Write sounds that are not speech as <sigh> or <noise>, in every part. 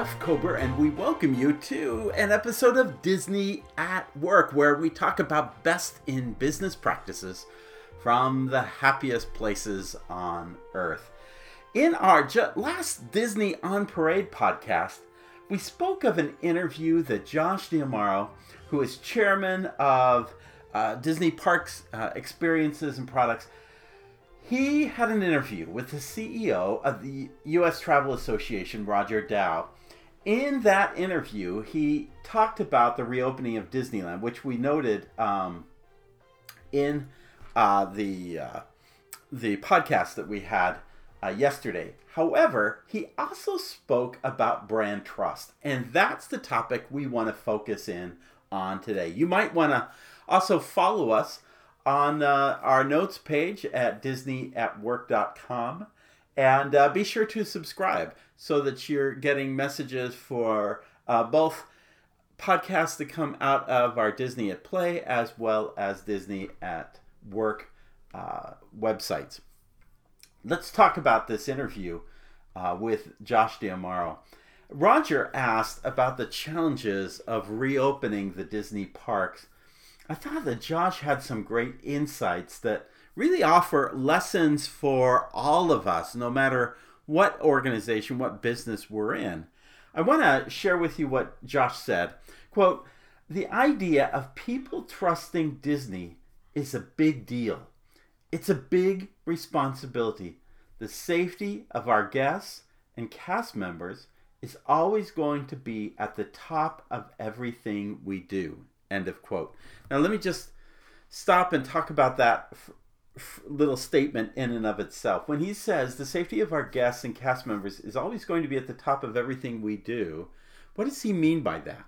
Jeff Kober, and we welcome you to an episode of Disney at Work, where we talk about best in business practices from the happiest places on earth. In our last Disney on Parade podcast, we spoke of an interview that Josh D'Amaro, who is chairman of uh, Disney Parks uh, Experiences and Products, he had an interview with the CEO of the U.S. Travel Association, Roger Dow. In that interview, he talked about the reopening of Disneyland, which we noted um, in uh, the uh, the podcast that we had uh, yesterday. However, he also spoke about brand trust, and that's the topic we want to focus in on today. You might want to also follow us on uh, our notes page at disneyatwork.com and uh, be sure to subscribe so that you're getting messages for uh, both podcasts that come out of our Disney at Play as well as Disney at Work uh, websites. Let's talk about this interview uh, with Josh D'Amaro. Roger asked about the challenges of reopening the Disney parks I thought that Josh had some great insights that really offer lessons for all of us, no matter what organization, what business we're in. I want to share with you what Josh said. Quote, the idea of people trusting Disney is a big deal. It's a big responsibility. The safety of our guests and cast members is always going to be at the top of everything we do. End of quote. Now, let me just stop and talk about that little statement in and of itself. When he says the safety of our guests and cast members is always going to be at the top of everything we do, what does he mean by that?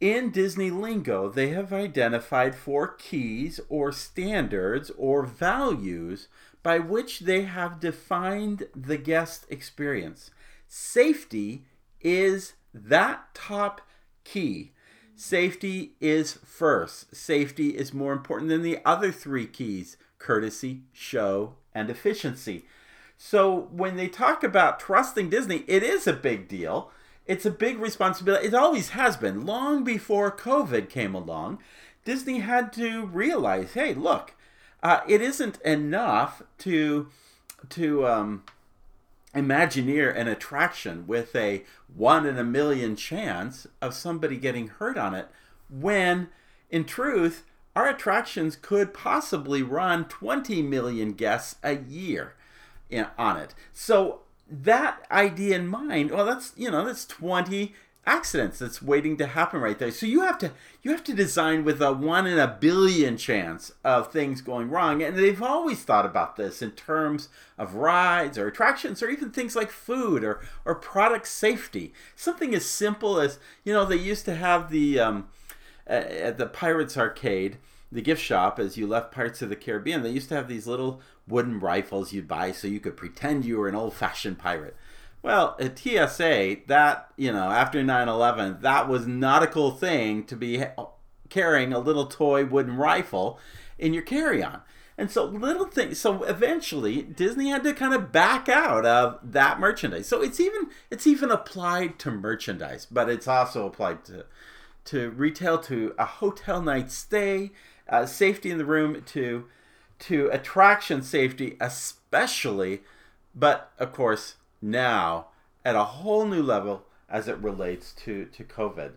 In Disney lingo, they have identified four keys or standards or values by which they have defined the guest experience. Safety is that top key Safety is first. Safety is more important than the other three keys courtesy, show, and efficiency. So when they talk about trusting Disney, it is a big deal. It's a big responsibility. It always has been. Long before COVID came along, Disney had to realize hey, look, uh, it isn't enough to to um, Imagineer an attraction with a one in a million chance of somebody getting hurt on it when in truth our attractions could possibly run 20 million guests a year in, on it so that idea in mind well that's you know that's 20 accidents that's waiting to happen right there. So you have to you have to design with a one in a billion chance of things going wrong. And they've always thought about this in terms of rides or attractions or even things like food or or product safety. Something as simple as you know they used to have the um, at the Pirates Arcade. The gift shop, as you left Pirates of the Caribbean, they used to have these little wooden rifles you'd buy so you could pretend you were an old fashioned pirate. Well, at TSA, that, you know, after 9 11, that was not a cool thing to be carrying a little toy wooden rifle in your carry on. And so little things so eventually Disney had to kind of back out of that merchandise. So it's even it's even applied to merchandise, but it's also applied to to retail to a hotel night stay, uh, safety in the room to to attraction safety especially, but of course now at a whole new level as it relates to to COVID.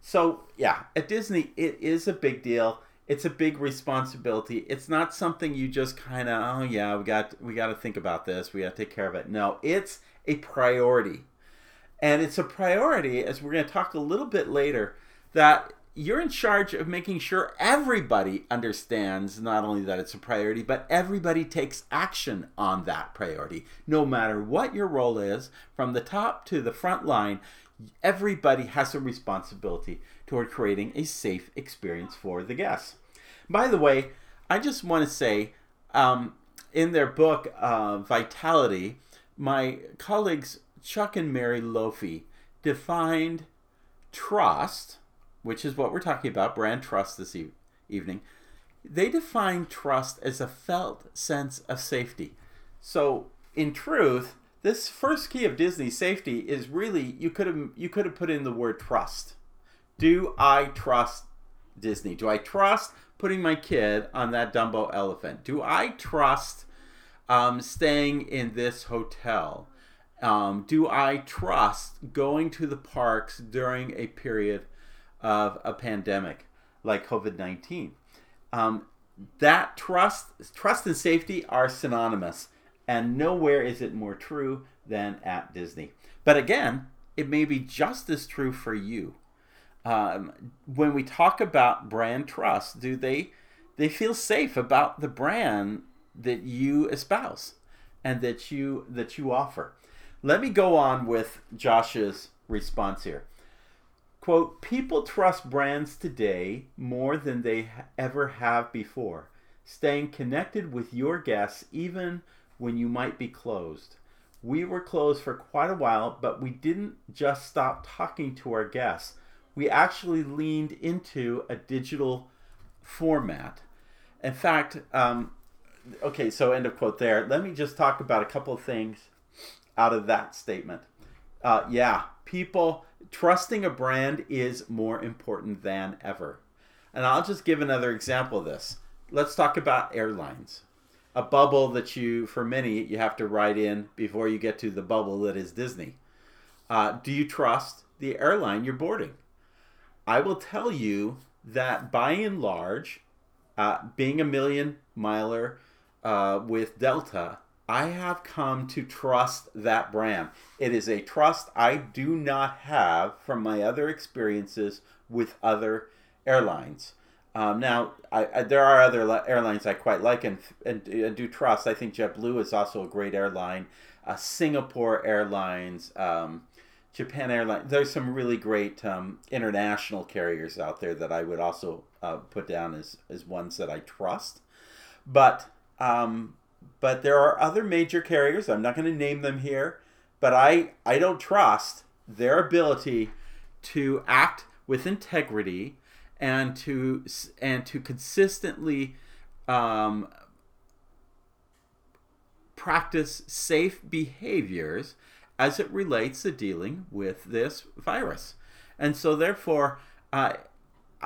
So yeah, at Disney it is a big deal. It's a big responsibility. It's not something you just kind of oh yeah we got we got to think about this. We got to take care of it. No, it's a priority, and it's a priority as we're going to talk a little bit later that you're in charge of making sure everybody understands not only that it's a priority, but everybody takes action on that priority. No matter what your role is, from the top to the front line, everybody has a responsibility toward creating a safe experience for the guests. By the way, I just want to say um, in their book, uh, Vitality, my colleagues Chuck and Mary Lofy defined trust which is what we're talking about, brand trust this e- evening, they define trust as a felt sense of safety. So, in truth, this first key of Disney safety is really you could have you could have put in the word trust. Do I trust Disney? Do I trust putting my kid on that Dumbo elephant? Do I trust um, staying in this hotel? Um, do I trust going to the parks during a period of a pandemic like COVID 19? Um, that trust, trust and safety are synonymous, and nowhere is it more true than at Disney. But again, it may be just as true for you. Um, when we talk about brand trust, do they they feel safe about the brand that you espouse and that you that you offer? Let me go on with Josh's response here. Quote, people trust brands today more than they ever have before, staying connected with your guests even when you might be closed. We were closed for quite a while, but we didn't just stop talking to our guests. We actually leaned into a digital format. In fact, um, okay, so end of quote there. Let me just talk about a couple of things out of that statement. Uh, yeah, people trusting a brand is more important than ever. And I'll just give another example of this. Let's talk about airlines. A bubble that you, for many, you have to ride in before you get to the bubble that is Disney. Uh, do you trust the airline you're boarding? I will tell you that by and large, uh, being a million miler uh, with Delta, I have come to trust that brand. It is a trust I do not have from my other experiences with other airlines. Um, now, I, I, there are other airlines I quite like and, and, and, do trust. I think JetBlue is also a great airline. Uh, Singapore Airlines, um, Japan Airlines. There's some really great um, international carriers out there that I would also uh, put down as, as ones that I trust. But um, but there are other major carriers. I'm not going to name them here, but I I don't trust their ability to act with integrity and to and to consistently um, practice safe behaviors as it relates to dealing with this virus. And so, therefore, uh,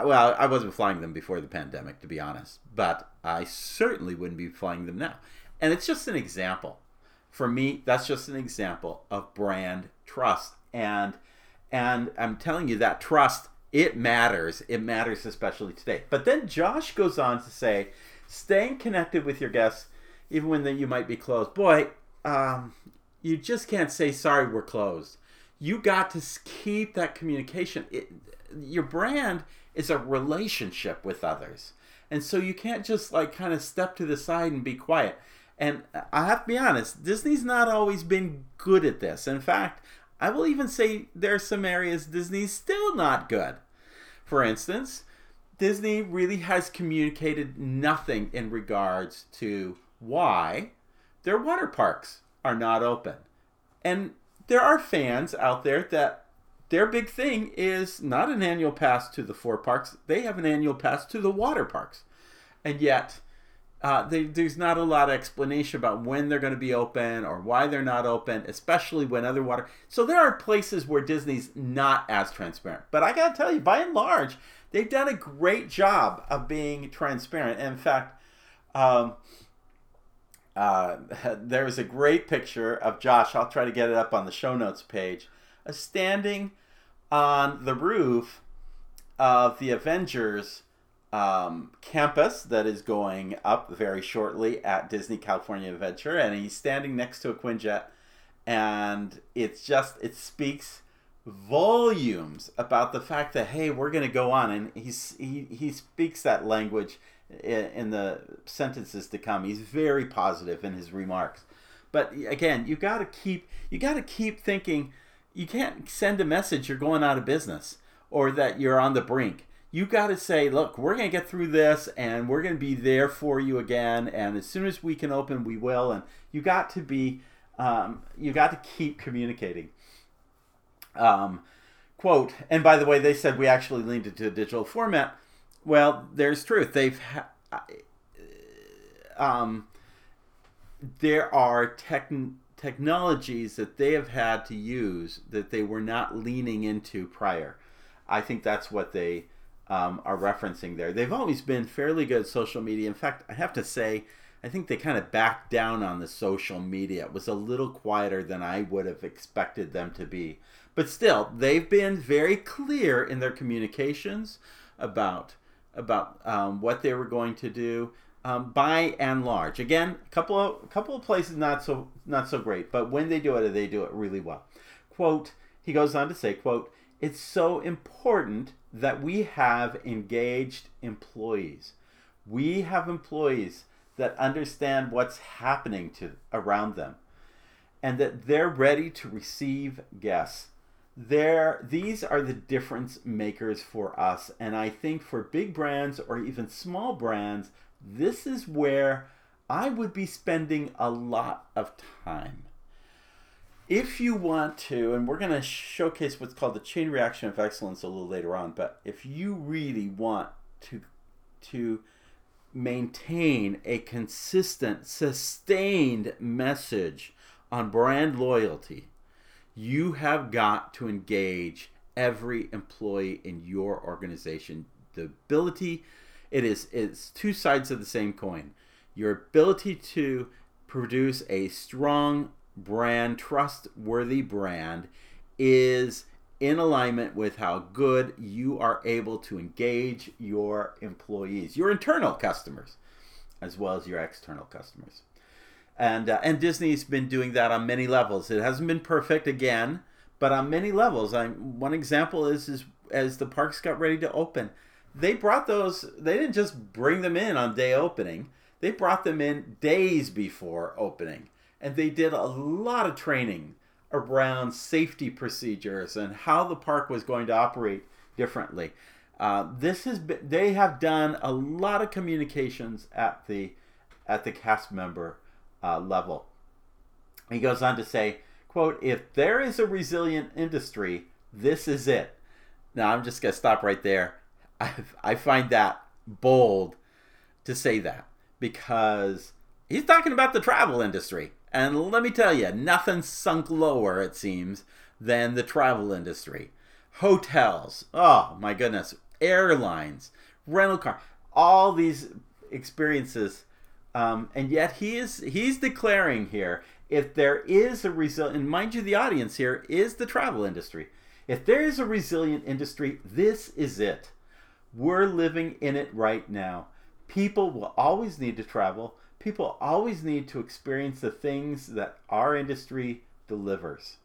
well, I wasn't flying them before the pandemic, to be honest, but I certainly wouldn't be flying them now. And it's just an example. For me, that's just an example of brand trust. And and I'm telling you that trust it matters. It matters especially today. But then Josh goes on to say, staying connected with your guests, even when you might be closed. Boy, um, you just can't say sorry we're closed. You got to keep that communication. It, your brand is a relationship with others, and so you can't just like kind of step to the side and be quiet. And I have to be honest, Disney's not always been good at this. In fact, I will even say there are some areas Disney's still not good. For instance, Disney really has communicated nothing in regards to why their water parks are not open. And there are fans out there that their big thing is not an annual pass to the four parks, they have an annual pass to the water parks. And yet, uh, they, there's not a lot of explanation about when they're going to be open or why they're not open, especially when other water. So there are places where Disney's not as transparent. But I got to tell you, by and large, they've done a great job of being transparent. In fact, um, uh, <laughs> there's a great picture of Josh. I'll try to get it up on the show notes page. Uh, standing on the roof of the Avengers um, campus that is going up very shortly at Disney California Adventure, and he's standing next to a Quinjet, and it's just it speaks volumes about the fact that hey, we're going to go on, and he's he he speaks that language in, in the sentences to come. He's very positive in his remarks, but again, you got to keep you got to keep thinking. You can't send a message you're going out of business or that you're on the brink you got to say, look, we're going to get through this and we're going to be there for you again. And as soon as we can open, we will. And you got to be, um, you got to keep communicating. Um, quote, and by the way, they said we actually leaned into a digital format. Well, there's truth. They've, ha- um, there are tech- technologies that they have had to use that they were not leaning into prior. I think that's what they um, are referencing there. They've always been fairly good social media. In fact, I have to say, I think they kind of backed down on the social media. It was a little quieter than I would have expected them to be. But still, they've been very clear in their communications about about um, what they were going to do. Um, by and large, again, a couple of a couple of places not so not so great, but when they do it, they do it really well. Quote: He goes on to say, "quote It's so important that we have engaged employees. We have employees that understand what's happening to around them and that they're ready to receive guests. There these are the difference makers for us and I think for big brands or even small brands this is where I would be spending a lot of time if you want to, and we're going to showcase what's called the chain reaction of excellence a little later on, but if you really want to to maintain a consistent, sustained message on brand loyalty, you have got to engage every employee in your organization. The ability, it is it's two sides of the same coin. Your ability to produce a strong brand, trustworthy brand, is in alignment with how good you are able to engage your employees, your internal customers, as well as your external customers. And, uh, and Disney's been doing that on many levels. It hasn't been perfect again, but on many levels. I, one example is, is as the parks got ready to open, they brought those, they didn't just bring them in on day opening, they brought them in days before opening and they did a lot of training around safety procedures and how the park was going to operate differently. Uh, this has been, they have done a lot of communications at the at the cast member uh, level. He goes on to say, "quote If there is a resilient industry, this is it." Now I'm just gonna stop right there. <laughs> I, I find that bold to say that because he's talking about the travel industry. And let me tell you, nothing sunk lower, it seems, than the travel industry. Hotels, oh my goodness, airlines, rental car, all these experiences. Um, and yet he is he's declaring here if there is a resilient and mind you the audience here is the travel industry if there is a resilient industry this is it we're living in it right now people will always need to travel people always need to experience the things that our industry delivers.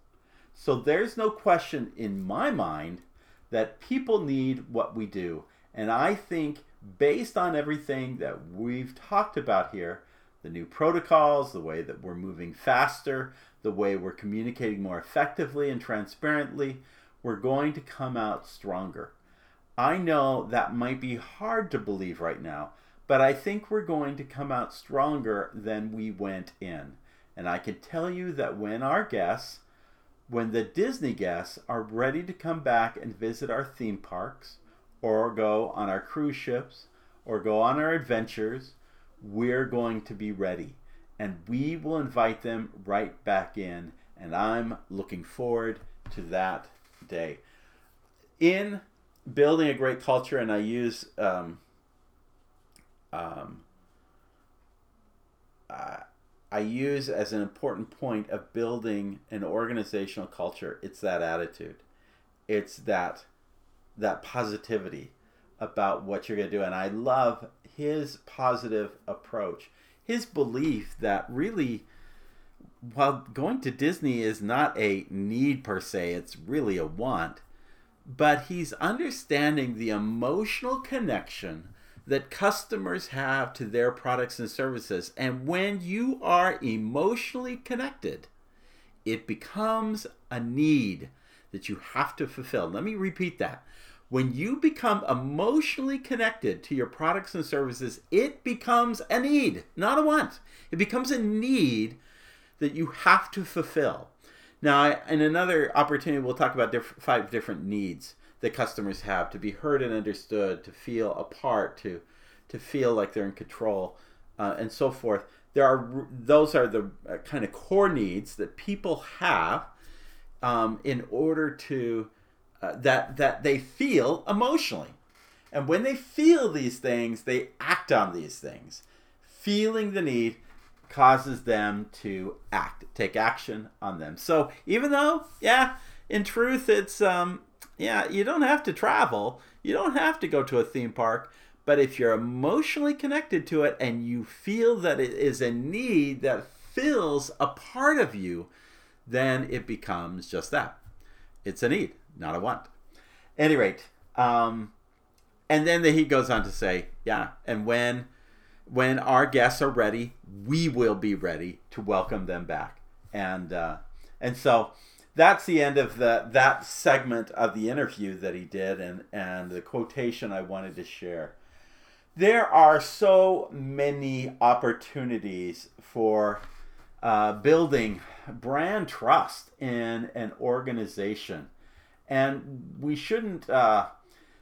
So there's no question in my mind that people need what we do. And I think, based on everything that we've talked about here, the new protocols, the way that we're moving faster, the way we're communicating more effectively and transparently, we're going to come out stronger. I know that might be hard to believe right now, but I think we're going to come out stronger than we went in. And I can tell you that when our guests, when the Disney guests are ready to come back and visit our theme parks, or go on our cruise ships, or go on our adventures, we're going to be ready. And we will invite them right back in. And I'm looking forward to that day. In building a great culture, and I use um, um, uh, I use as an important point of building an organizational culture. It's that attitude. It's that that positivity about what you're going to do. And I love his positive approach. His belief that really while going to Disney is not a need per se, it's really a want, but he's understanding the emotional connection that customers have to their products and services. And when you are emotionally connected, it becomes a need that you have to fulfill. Let me repeat that. When you become emotionally connected to your products and services, it becomes a need, not a want. It becomes a need that you have to fulfill. Now, in another opportunity, we'll talk about diff- five different needs that customers have to be heard and understood, to feel a part, to to feel like they're in control, uh, and so forth. there are those are the uh, kind of core needs that people have um, in order to uh, that that they feel emotionally, and when they feel these things, they act on these things. Feeling the need causes them to act, take action on them. So even though, yeah, in truth, it's um, yeah, you don't have to travel, you don't have to go to a theme park, but if you're emotionally connected to it and you feel that it is a need that fills a part of you, then it becomes just that. It's a need, not a want. At any rate, um, and then the, he goes on to say, yeah, and when when our guests are ready, we will be ready to welcome them back. And uh, and so that's the end of the that segment of the interview that he did, and and the quotation I wanted to share. There are so many opportunities for uh, building brand trust in an organization, and we shouldn't. Uh,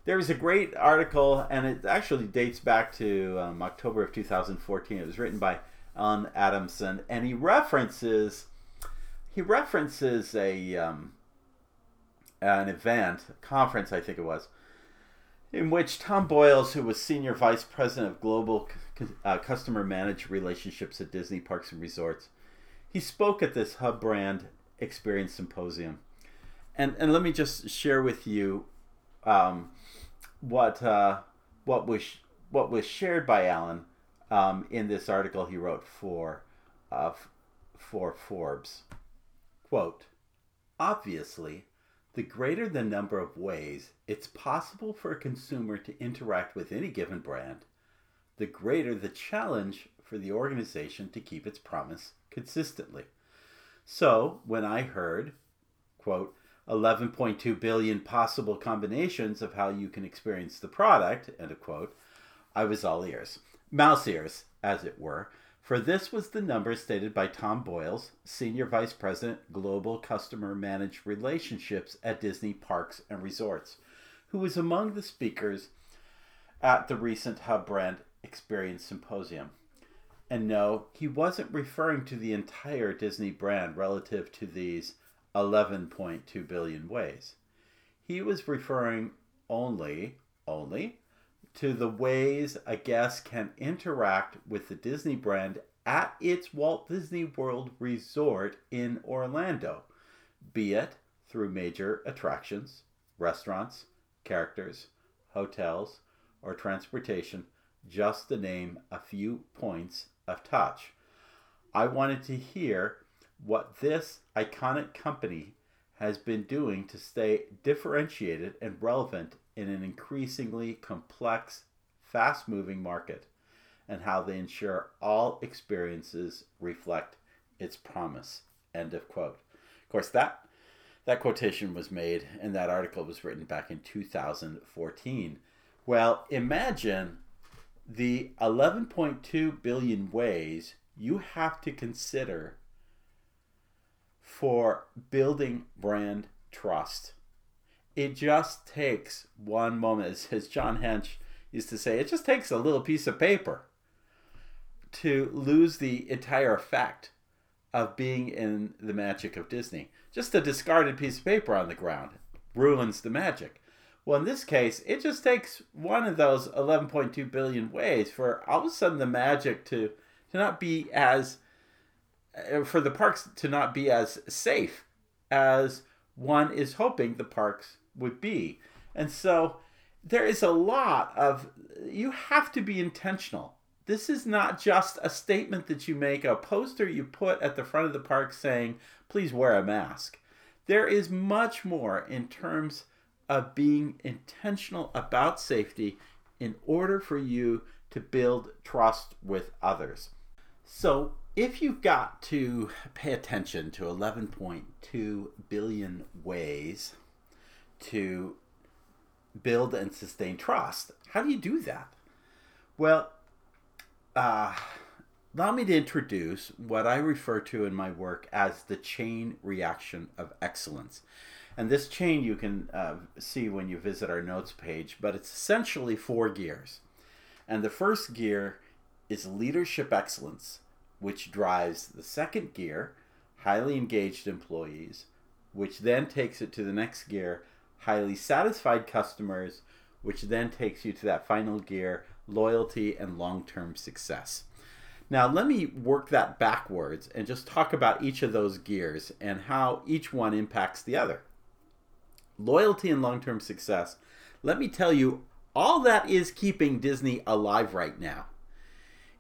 there was a great article, and it actually dates back to um, October of 2014. It was written by Allen Adamson, and he references he references a um, an event, a conference, I think it was, in which Tom Boyles, who was senior vice president of global uh, customer managed relationships at Disney Parks and Resorts, he spoke at this Hub Brand Experience Symposium, and and let me just share with you um, what uh, what was what was shared by Allen um, in this article he wrote for uh, for Forbes. Quote, obviously, the greater the number of ways it's possible for a consumer to interact with any given brand, the greater the challenge for the organization to keep its promise consistently. So, when I heard, quote, 11.2 billion possible combinations of how you can experience the product, end of quote, I was all ears. Mouse ears, as it were, for this was the number stated by Tom Boyles, Senior Vice President, Global Customer Managed Relationships at Disney Parks and Resorts, who was among the speakers at the recent Hub Brand Experience Symposium. And no, he wasn't referring to the entire Disney brand relative to these 11.2 billion ways. He was referring only, only to the ways a guest can interact with the Disney brand at its Walt Disney World Resort in Orlando, be it through major attractions, restaurants, characters, hotels, or transportation, just to name a few points of touch. I wanted to hear what this iconic company has been doing to stay differentiated and relevant in an increasingly complex, fast moving market, and how they ensure all experiences reflect its promise. End of quote. Of course, that that quotation was made and that article was written back in 2014. Well, imagine the 11.2 billion ways you have to consider for building brand trust it just takes one moment. As John Hench used to say, it just takes a little piece of paper to lose the entire effect of being in the magic of Disney. Just a discarded piece of paper on the ground ruins the magic. Well, in this case, it just takes one of those 11.2 billion ways for all of a sudden the magic to, to not be as, uh, for the parks to not be as safe as one is hoping the parks would be. And so there is a lot of, you have to be intentional. This is not just a statement that you make, a poster you put at the front of the park saying, please wear a mask. There is much more in terms of being intentional about safety in order for you to build trust with others. So, if you've got to pay attention to 11.2 billion ways to build and sustain trust. How do you do that? Well, uh, allow me to introduce what I refer to in my work as the chain reaction of excellence. And this chain you can uh, see when you visit our notes page, but it's essentially four gears. And the first gear is leadership excellence, which drives the second gear, highly engaged employees, which then takes it to the next gear, highly satisfied customers, which then takes you to that final gear, loyalty and long term success. Now, let me work that backwards and just talk about each of those gears and how each one impacts the other. Loyalty and long term success. Let me tell you, all that is keeping Disney alive right now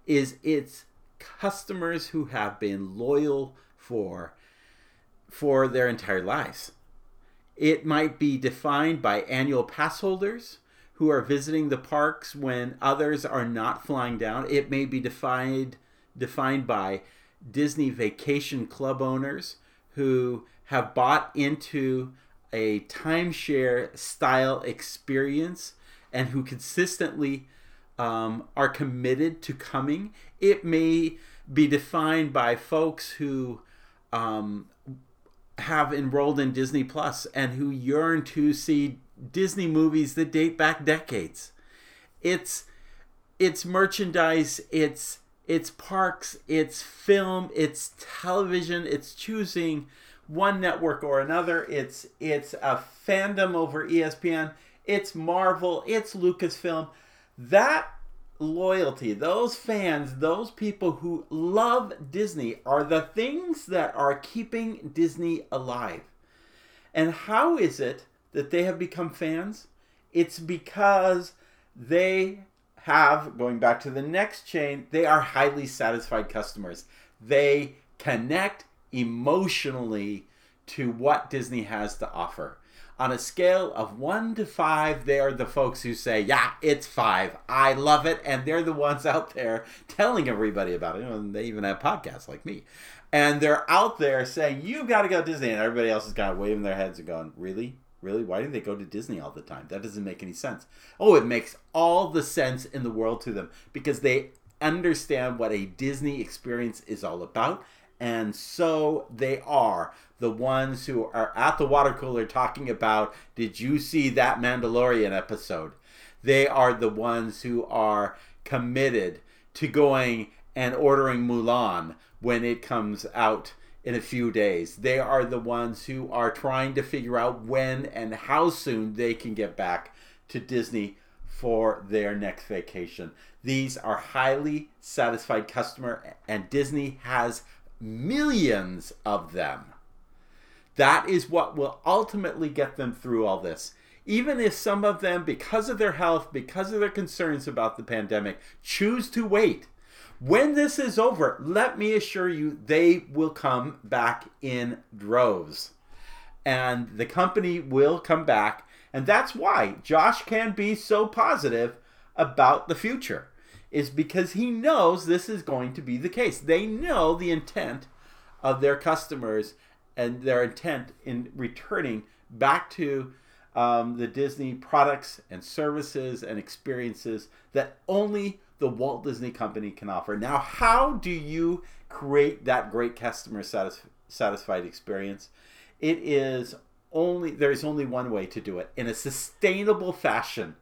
is its customers who have been loyal for for their entire lives. It might be defined by annual pass holders who are visiting the parks when others are not flying down. It may be defined defined by Disney vacation club owners who have bought into a timeshare style experience and who consistently um, are committed to coming. It may be defined by folks who um, have enrolled in Disney Plus and who yearn to see Disney movies that date back decades. It's it's merchandise, it's it's parks, it's film, it's television, it's choosing one network or another. It's it's a fandom over ESPN, it's Marvel, it's Lucasfilm. That loyalty, those fans, those people who love Disney are the things that are keeping Disney alive. And how is it that they have become fans? It's because they have, going back to the next chain, they are highly satisfied customers. They connect emotionally to what Disney has to offer on a scale of one to five, they are the folks who say, Yeah, it's five. I love it. And they're the ones <laughs> out there telling everybody about it. And they even have podcasts like me. And they're out there saying, You've got to go to Disney. And everybody else is kind of waving their heads and going, Really? Really? Why do they go to Disney all the time? That doesn't make any sense. Oh, it makes all the sense in the world to them because they understand what a Disney experience is all about and so they are the ones who are at the water cooler talking about, did you see that Mandalorian episode? They are the ones who are committed to going and ordering Mulan when it comes out in a few days. They are the ones who are trying to figure out when and how soon they can get back to Disney for their next vacation. These are highly satisfied customer and Disney has millions of them. That is what will ultimately get them through all this. Even if some of them, because of their health, because of their concerns about the pandemic, choose to wait. When this is over, let me assure you, they will come back in droves. And the company will come back. And that's why Josh can be so positive about the future is because he knows this is going to be the case. They know the intent of their customers and their intent in returning back to um, the Disney products and services and experiences that only the Walt Disney Company can offer. Now, how do you create that great customer satis- satisfied experience? It is only there's only one way to do it in a sustainable fashion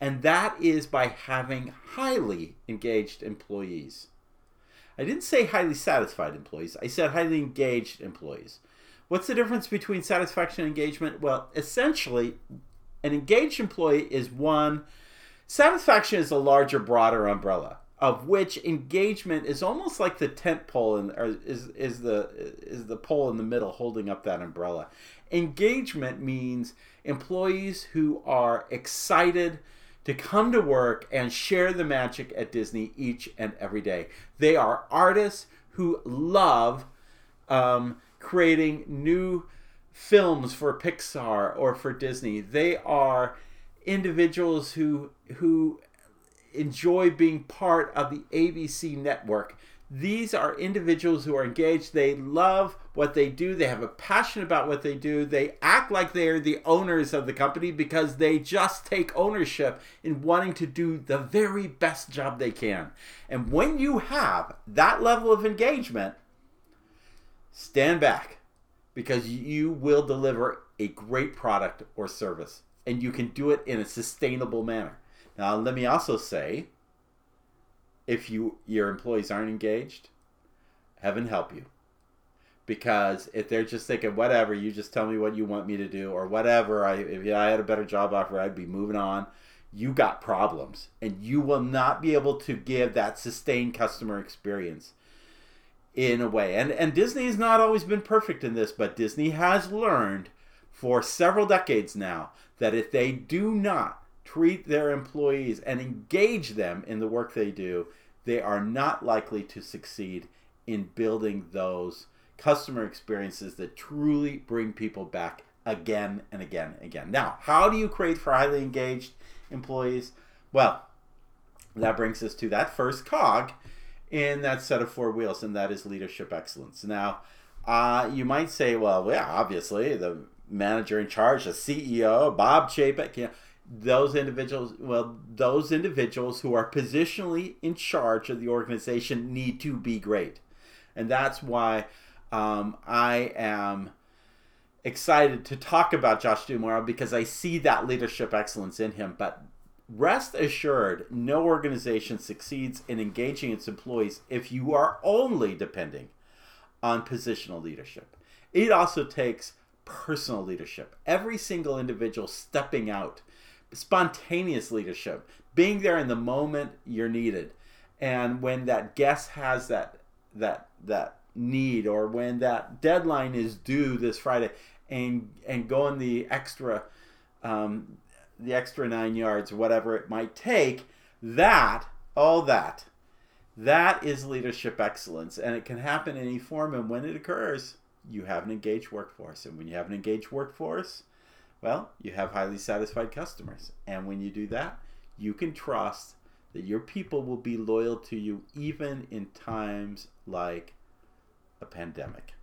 and that is by having highly engaged employees. I didn't say highly satisfied employees, I said highly engaged employees. What's the difference between satisfaction and engagement? Well, essentially, an engaged employee is one, satisfaction is a larger, broader umbrella. Of which engagement is almost like the tent pole and is is the is the pole in the middle holding up that umbrella. Engagement means employees who are excited, to come to work and share the magic at Disney each and every day. They are artists who love um, creating new films for Pixar or for Disney. They are individuals who who enjoy being part of the ABC network these are individuals who are engaged. They love what they do. They have a passion about what they do. They act like they are the owners of the company because they just take ownership in wanting to do the very best job they can. And when you have that level of engagement, stand back because you will deliver a great product or service and you can do it in a sustainable manner. Now, let me also say if you your employees aren't engaged, heaven help you. Because if they're just thinking, whatever, you just tell me what you want me to do, or whatever, I, if I had a better job offer, I'd be moving on. You got problems, and you will not be able to give that sustained customer experience in a way. And and Disney has not always been perfect in this, but Disney has learned for several decades now that if they do not treat their employees and engage them in the work they do, they are not likely to succeed in building those customer experiences that truly bring people back again and again and again. Now, how do you create for highly engaged employees? Well, that brings us to that first cog in that set of four wheels, and that is leadership excellence. Now, uh, you might say, well, yeah, obviously the manager in charge, the CEO, Bob Chapek, you know, those individuals, well, those individuals who are positionally in charge of the organization need to be great, and that's why um, I am excited to talk about Josh D'Amaro because I see that leadership excellence in him. But rest assured, no organization succeeds in engaging its employees if you are only depending on positional leadership. It also takes personal leadership. Every single individual stepping out, spontaneous leadership, being there in the moment you're needed. And when that guest has that that that need or when that deadline is due this Friday and and going the extra um, the extra nine yards, whatever it might take, that all that that is leadership excellence. And it can happen in any form. And when it occurs you have an engaged workforce. And when you have an engaged workforce well you have highly satisfied customers. And when you do that you can trust that your people will be loyal to you even in times like a pandemic.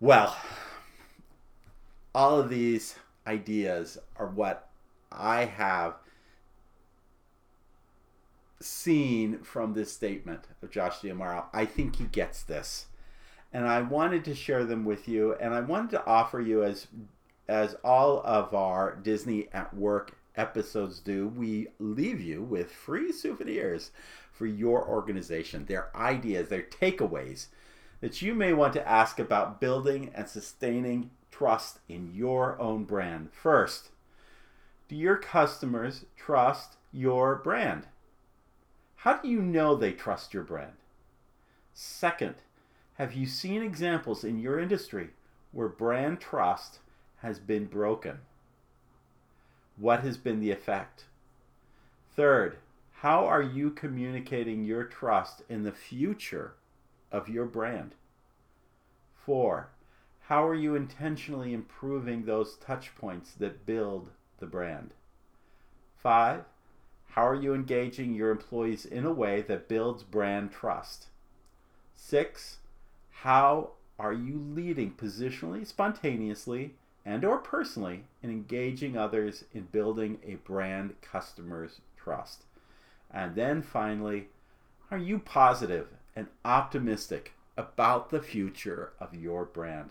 Well, all of these ideas are what I have seen from this statement of Josh D'Amaro. I think he gets this. And I wanted to share them with you and I wanted to offer you as as all of our Disney at Work episodes do, we leave you with free souvenirs for your organization, their ideas, their takeaways that you may want to ask about building and sustaining trust in your own brand. First, do your customers trust your brand? How do you know they trust your brand? Second, have you seen examples in your industry where brand trust has been broken? What has been the effect? Third, how are you communicating your trust in the future of your brand? Four, how are you intentionally improving those touch points that build the brand? Five, how are you engaging your employees in a way that builds brand trust? Six, how are you leading positionally, spontaneously, and or personally in engaging others in building a brand customer's trust? And then finally, are you positive and optimistic about the future of your brand?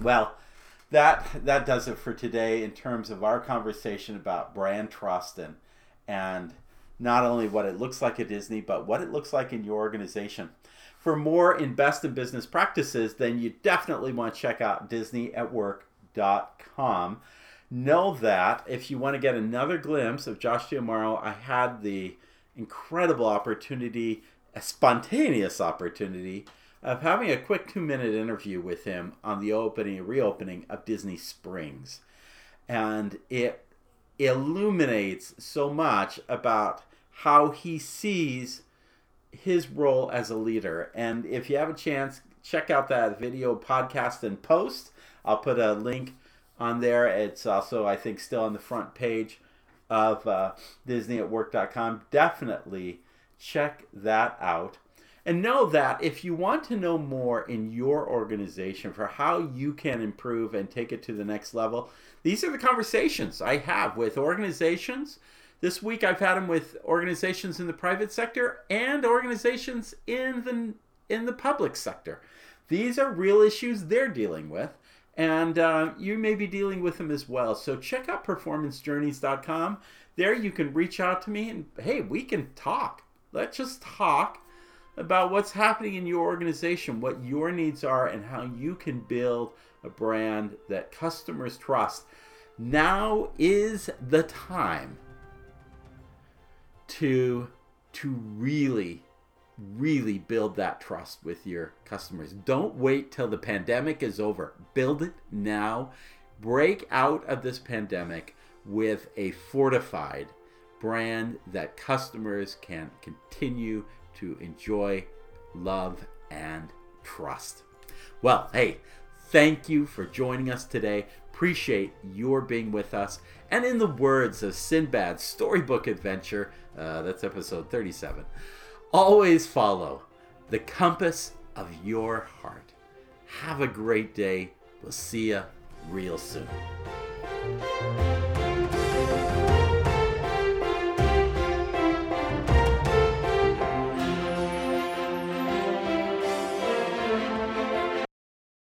Well, that that does it for today in terms of our conversation about brand trust and and not only what it looks like at Disney, but what it looks like in your organization. For more in best in business practices, then you definitely want to check out disneyatwork.com know that if you want to get another glimpse of Josh D'Amaro, I had the incredible opportunity, a spontaneous opportunity, of having a quick two minute interview with him on the opening and reopening of Disney Springs. And it illuminates so much about how he sees his role as a leader. And if you have a chance, check out that video podcast and post. I'll put a link on there. It's also, I think, still on the front page of uh, DisneyAtWork.com. Definitely check that out. And know that if you want to know more in your organization for how you can improve and take it to the next level, these are the conversations I have with organizations. This week I've had them with organizations in the private sector and organizations in the in the public sector. These are real issues they're dealing with and uh, you may be dealing with them as well. So check out performancejourneys.com. There you can reach out to me and hey, we can talk. Let's just talk about what's happening in your organization, what your needs are, and how you can build a brand that customers trust. Now is the time to to really really build that trust with your customers. Don't wait till the pandemic is over. Build it now. Break out of this pandemic with a fortified brand that customers can continue to enjoy, love, and trust. Well, hey, thank you for joining us today. Appreciate your being with us. And in the words of Sinbad's storybook adventure, uh, that's episode 37, always follow the compass of your heart. Have a great day. We'll see you real soon.